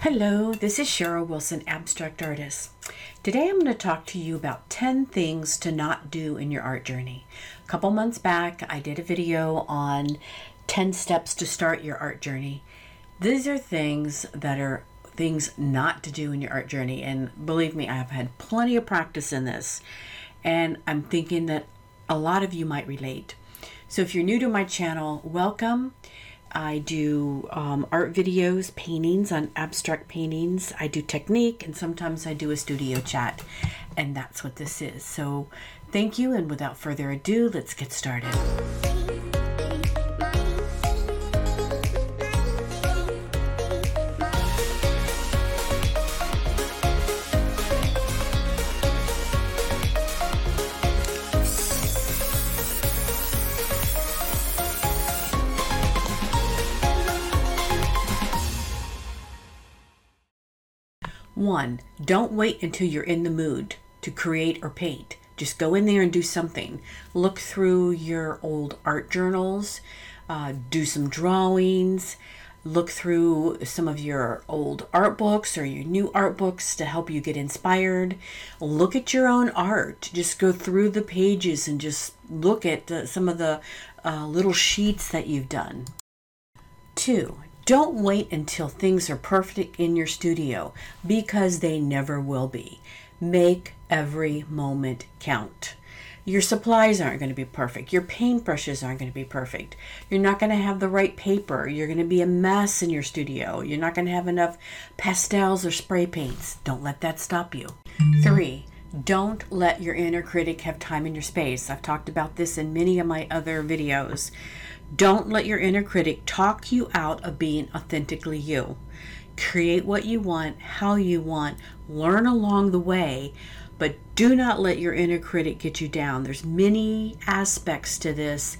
Hello, this is Cheryl Wilson, abstract artist. Today I'm going to talk to you about 10 things to not do in your art journey. A couple months back, I did a video on 10 steps to start your art journey. These are things that are things not to do in your art journey, and believe me, I have had plenty of practice in this, and I'm thinking that a lot of you might relate. So if you're new to my channel, welcome. I do um, art videos, paintings on abstract paintings. I do technique, and sometimes I do a studio chat, and that's what this is. So, thank you, and without further ado, let's get started. 1. Don't wait until you're in the mood to create or paint. Just go in there and do something. Look through your old art journals, uh, do some drawings, look through some of your old art books or your new art books to help you get inspired. Look at your own art. Just go through the pages and just look at uh, some of the uh, little sheets that you've done. Two, don't wait until things are perfect in your studio because they never will be. Make every moment count. Your supplies aren't going to be perfect. Your paintbrushes aren't going to be perfect. You're not going to have the right paper. You're going to be a mess in your studio. You're not going to have enough pastels or spray paints. Don't let that stop you. Three, don't let your inner critic have time in your space. I've talked about this in many of my other videos. Don't let your inner critic talk you out of being authentically you. Create what you want, how you want, learn along the way, but do not let your inner critic get you down. There's many aspects to this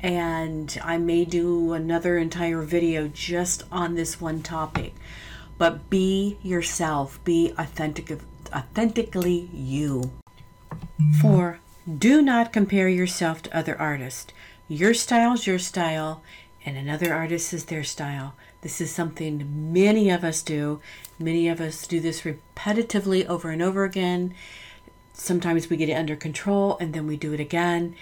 and I may do another entire video just on this one topic. But be yourself, be authentic authentically you. 4. Do not compare yourself to other artists. Your style is your style, and another artist is their style. This is something many of us do. Many of us do this repetitively over and over again. Sometimes we get it under control and then we do it again.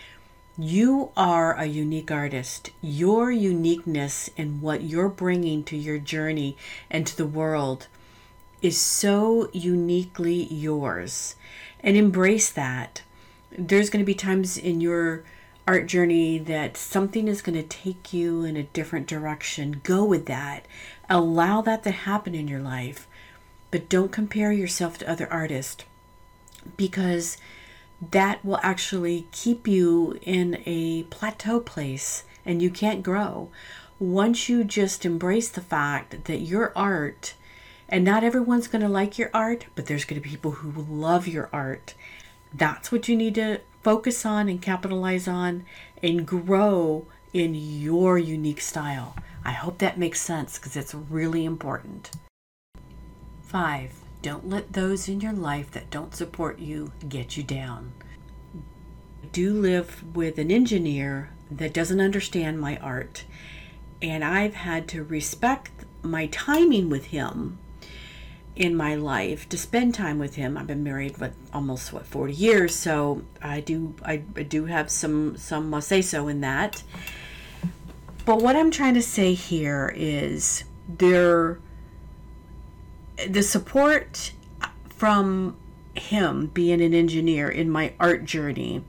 You are a unique artist. Your uniqueness and what you're bringing to your journey and to the world is so uniquely yours. And embrace that. There's going to be times in your art journey that something is going to take you in a different direction, go with that. Allow that to happen in your life. But don't compare yourself to other artists because that will actually keep you in a plateau place and you can't grow. Once you just embrace the fact that your art, and not everyone's going to like your art, but there's going to be people who love your art. That's what you need to focus on and capitalize on and grow in your unique style. I hope that makes sense because it's really important. Five, don't let those in your life that don't support you get you down. I do live with an engineer that doesn't understand my art, and I've had to respect my timing with him in my life to spend time with him. I've been married what almost what 40 years, so I do I, do have some some say so in that. But what I'm trying to say here is there the support from him being an engineer in my art journey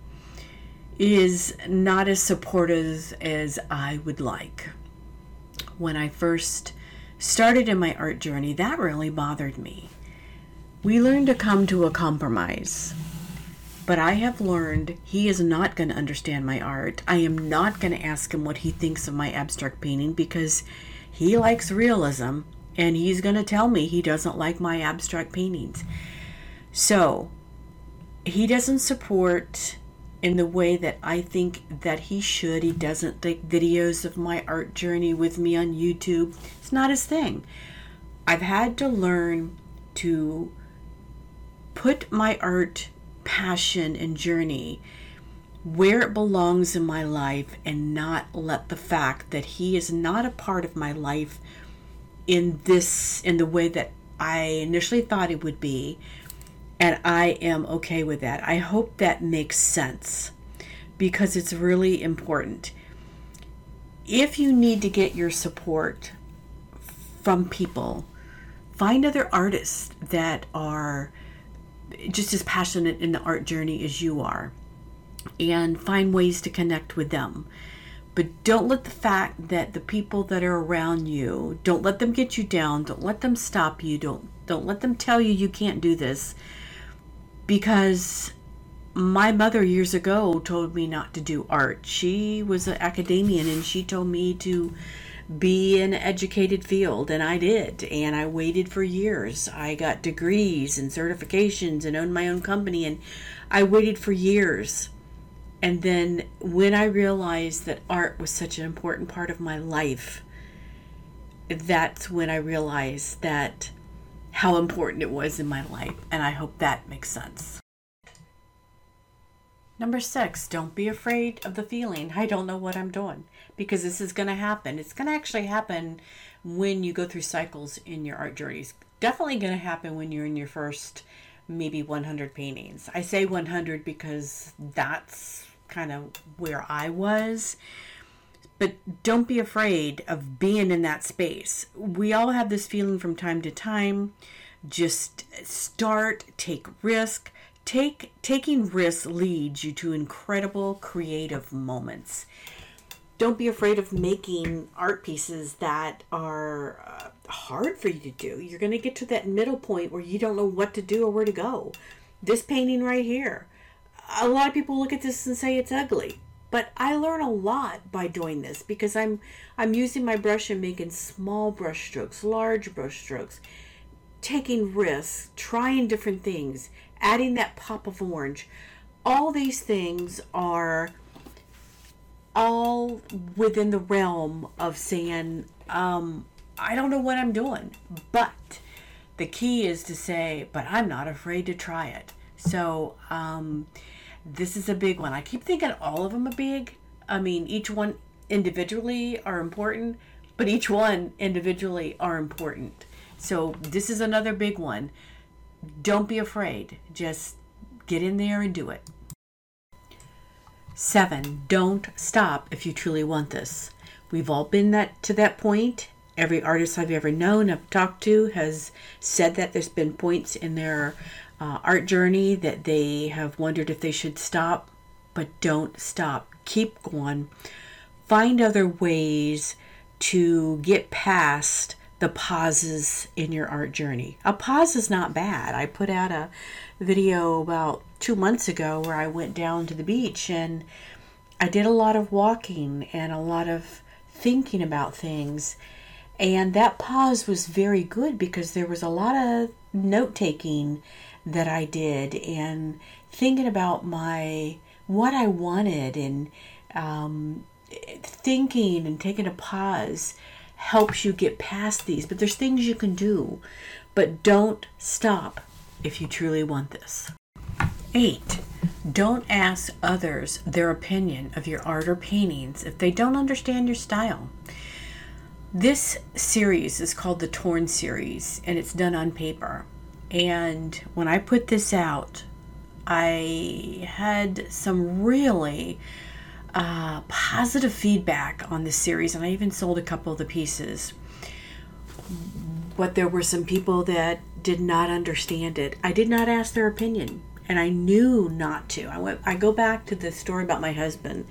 is not as supportive as I would like. When I first started in my art journey, that really bothered me. We learned to come to a compromise. But I have learned he is not going to understand my art. I am not going to ask him what he thinks of my abstract painting because he likes realism and he's going to tell me he doesn't like my abstract paintings. So, he doesn't support in the way that I think that he should. He doesn't take videos of my art journey with me on YouTube. It's not his thing. I've had to learn to put my art passion and journey where it belongs in my life and not let the fact that he is not a part of my life in this in the way that I initially thought it would be and I am okay with that. I hope that makes sense because it's really important. If you need to get your support from people, find other artists that are just as passionate in the art journey as you are and find ways to connect with them. But don't let the fact that the people that are around you, don't let them get you down, don't let them stop you, don't don't let them tell you you can't do this. Because my mother years ago told me not to do art. She was an academician and she told me to be in an educated field and I did and I waited for years. I got degrees and certifications and owned my own company and I waited for years. And then when I realized that art was such an important part of my life, that's when I realized that how important it was in my life and I hope that makes sense. Number six, don't be afraid of the feeling. I don't know what I'm doing because this is going to happen. It's going to actually happen when you go through cycles in your art journeys. Definitely going to happen when you're in your first maybe 100 paintings. I say 100 because that's kind of where I was. But don't be afraid of being in that space. We all have this feeling from time to time. Just start, take risk Take taking risks leads you to incredible creative moments. Don't be afraid of making art pieces that are uh, hard for you to do. You're going to get to that middle point where you don't know what to do or where to go. This painting right here. A lot of people look at this and say it's ugly, but I learn a lot by doing this because I'm I'm using my brush and making small brush strokes, large brush strokes, taking risks, trying different things, adding that pop of orange. All these things are all within the realm of saying, um, I don't know what I'm doing. But the key is to say, but I'm not afraid to try it. So um, this is a big one. I keep thinking all of them are big. I mean, each one individually are important, but each one individually are important. So this is another big one don't be afraid. Just get in there and do it. Seven, don't stop if you truly want this. We've all been that to that point. Every artist I've ever known, I've talked to, has said that there's been points in their uh, art journey that they have wondered if they should stop, but don't stop. Keep going. Find other ways to get past the pauses in your art journey. A pause is not bad. I put out a video about two months ago where I went down to the beach and I did a lot of walking and a lot of thinking about things. And that pause was very good because there was a lot of note taking that I did and thinking about my what I wanted and um, thinking and taking a pause helps you get past these. But there's things you can do. But don't stop if you truly want this. Eight, don't ask others their opinion of your art or paintings if they don't understand your style. This series is called the Torn series and it's done on paper. And when I put this out, I had some really uh, positive feedback on this series, and I even sold a couple of the pieces. But there were some people that did not understand it. I did not ask their opinion, and I knew not to. I went. I go back to the story about my husband.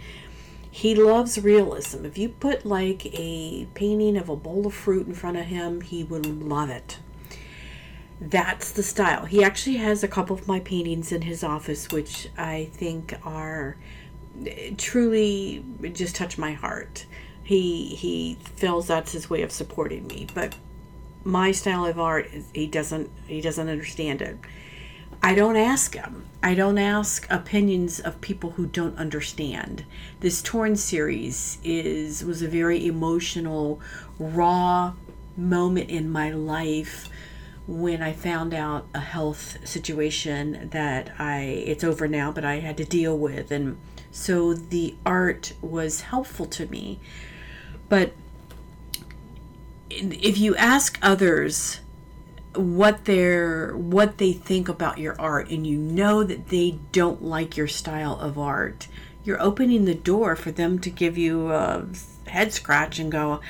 He loves realism. If you put like a painting of a bowl of fruit in front of him, he would love it. That's the style. He actually has a couple of my paintings in his office, which I think are eh, truly just touch my heart. He he feels that's his way of supporting me, but my style of art he doesn't he doesn't understand it. I don't ask him. I don't ask opinions of people who don't understand. This torn series is was a very emotional, raw moment in my life when I found out a health situation that I it's over now, but I had to deal with and so the art was helpful to me. But if you ask others what they're what they think about your art and you know that they don't like your style of art you're opening the door for them to give you a head scratch and go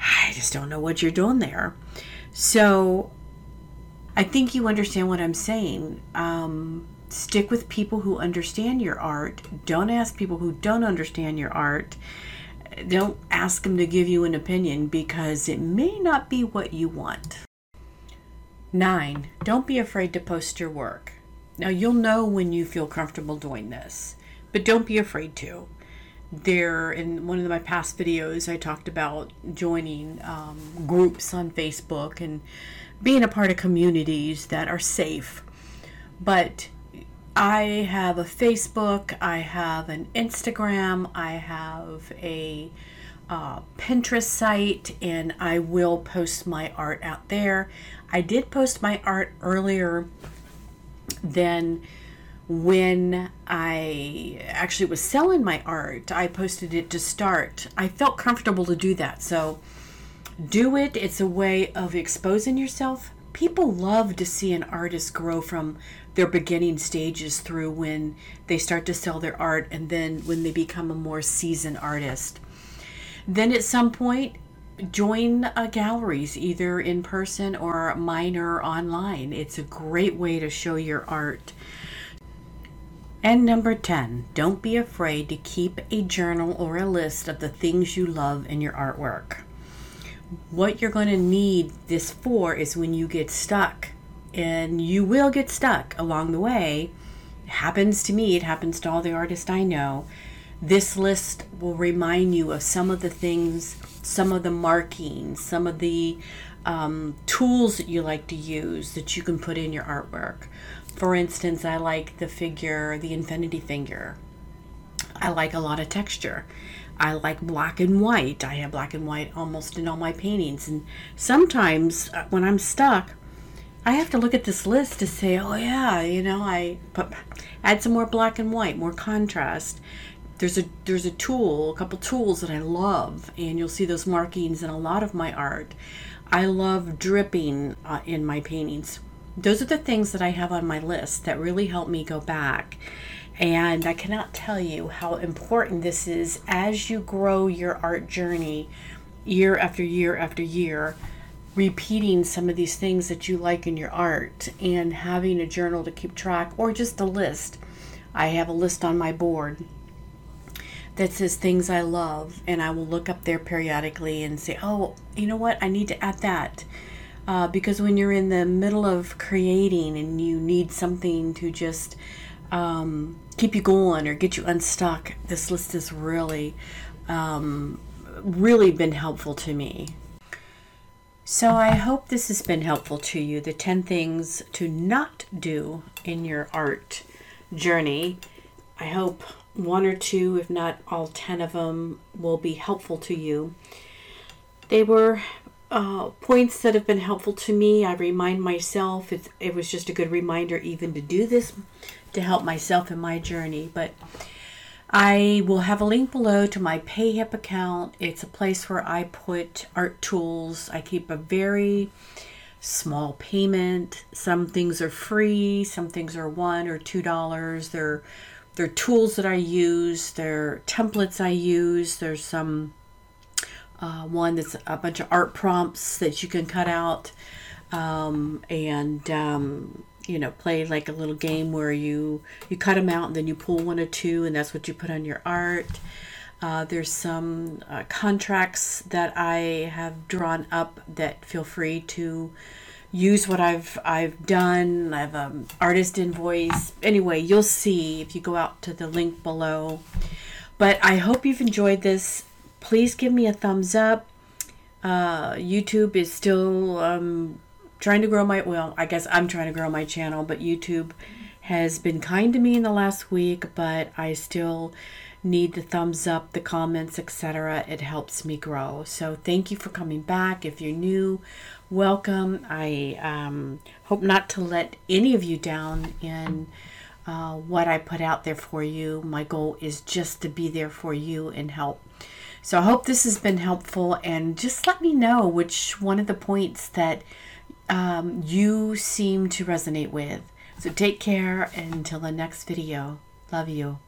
i just don't know what you're doing there. So i think you understand what i'm saying. Um, stick with people who understand your art. Don't ask people who don't understand your art. Don't ask them to give you an opinion because it may not be what you want. Nine, don't be afraid to post your work. Now, you'll know when you feel comfortable doing this, but don't be afraid to. There, in one of my past videos, I talked about joining um, groups on Facebook and being a part of communities that are safe. But I have a Facebook, I have an Instagram, I have a uh, Pinterest site, and I will post my art out there. I did post my art earlier than when I actually was selling my art. I posted it to start. I felt comfortable to do that. So do it. It's a way of exposing yourself. People love to see an artist grow from their beginning stages through when they start to sell their art and then when they become a more seasoned artist. Then at some point, join uh, galleries either in person or minor online. It's a great way to show your art. And number 10, don't be afraid to keep a journal or a list of the things you love in your artwork. What you're going to need this for is when you get stuck and you will get stuck along the way. It happens to me, it happens to all the artists I know. This list will remind you of some of the things, some of the markings, some of the um, tools that you like to use that you can put in your artwork. For instance, I like the figure, the infinity finger. I like a lot of texture. I like black and white. I have black and white almost in all my paintings. And sometimes uh, when I'm stuck, I have to look at this list to say, oh yeah, you know, I put, add some more black and white, more contrast. There's a there's a tool, a couple tools that I love, and you'll see those markings in a lot of my art. I love dripping uh, in my paintings. Those are the things that I have on my list that really help me go back. And I cannot tell you how important this is as you grow your art journey year after year after year repeating some of these things that you like in your art and having a journal to keep track or just a list. I have a list on my board that says things I love, and I will look up there periodically and say, oh, you know what, I need to add that. Uh, because when you're in the middle of creating and you need something to just um, keep you going or get you unstuck, this list has really, um, really been helpful to me. So I hope this has been helpful to you. The 10 things to not do in your art journey. I hope one or two, if not all 10 of them, will be helpful to you. They were uh, points that have been helpful to me. I remind myself, it, it was just a good reminder even to do this to help myself in my journey. But I will have a link below to my PayHip account. It's a place where I put art tools. I keep a very small payment. Some things are free, some things are one or two dollars. They're they're tools that I use, they're templates I use. There's some uh, one that's a bunch of art prompts that you can cut out. Um, and um, you know play like a little game where you you cut them out and then you pull one or two and that's what you put on your art uh, there's some uh, contracts that I have drawn up that feel free to use what I've I've done. I have an artist invoice. Anyway, you'll see if you go out to the link below. But I hope you've enjoyed this. Please give me a thumbs up. Uh, YouTube is still um, trying to grow my well i guess i'm trying to grow my channel but youtube has been kind to me in the last week but i still need the thumbs up the comments etc it helps me grow so thank you for coming back if you're new welcome i um, hope not to let any of you down in uh, what i put out there for you my goal is just to be there for you and help So I hope this has been helpful and just let me know which one of the points that um, you seem to resonate with. So take care until the next video. Love you.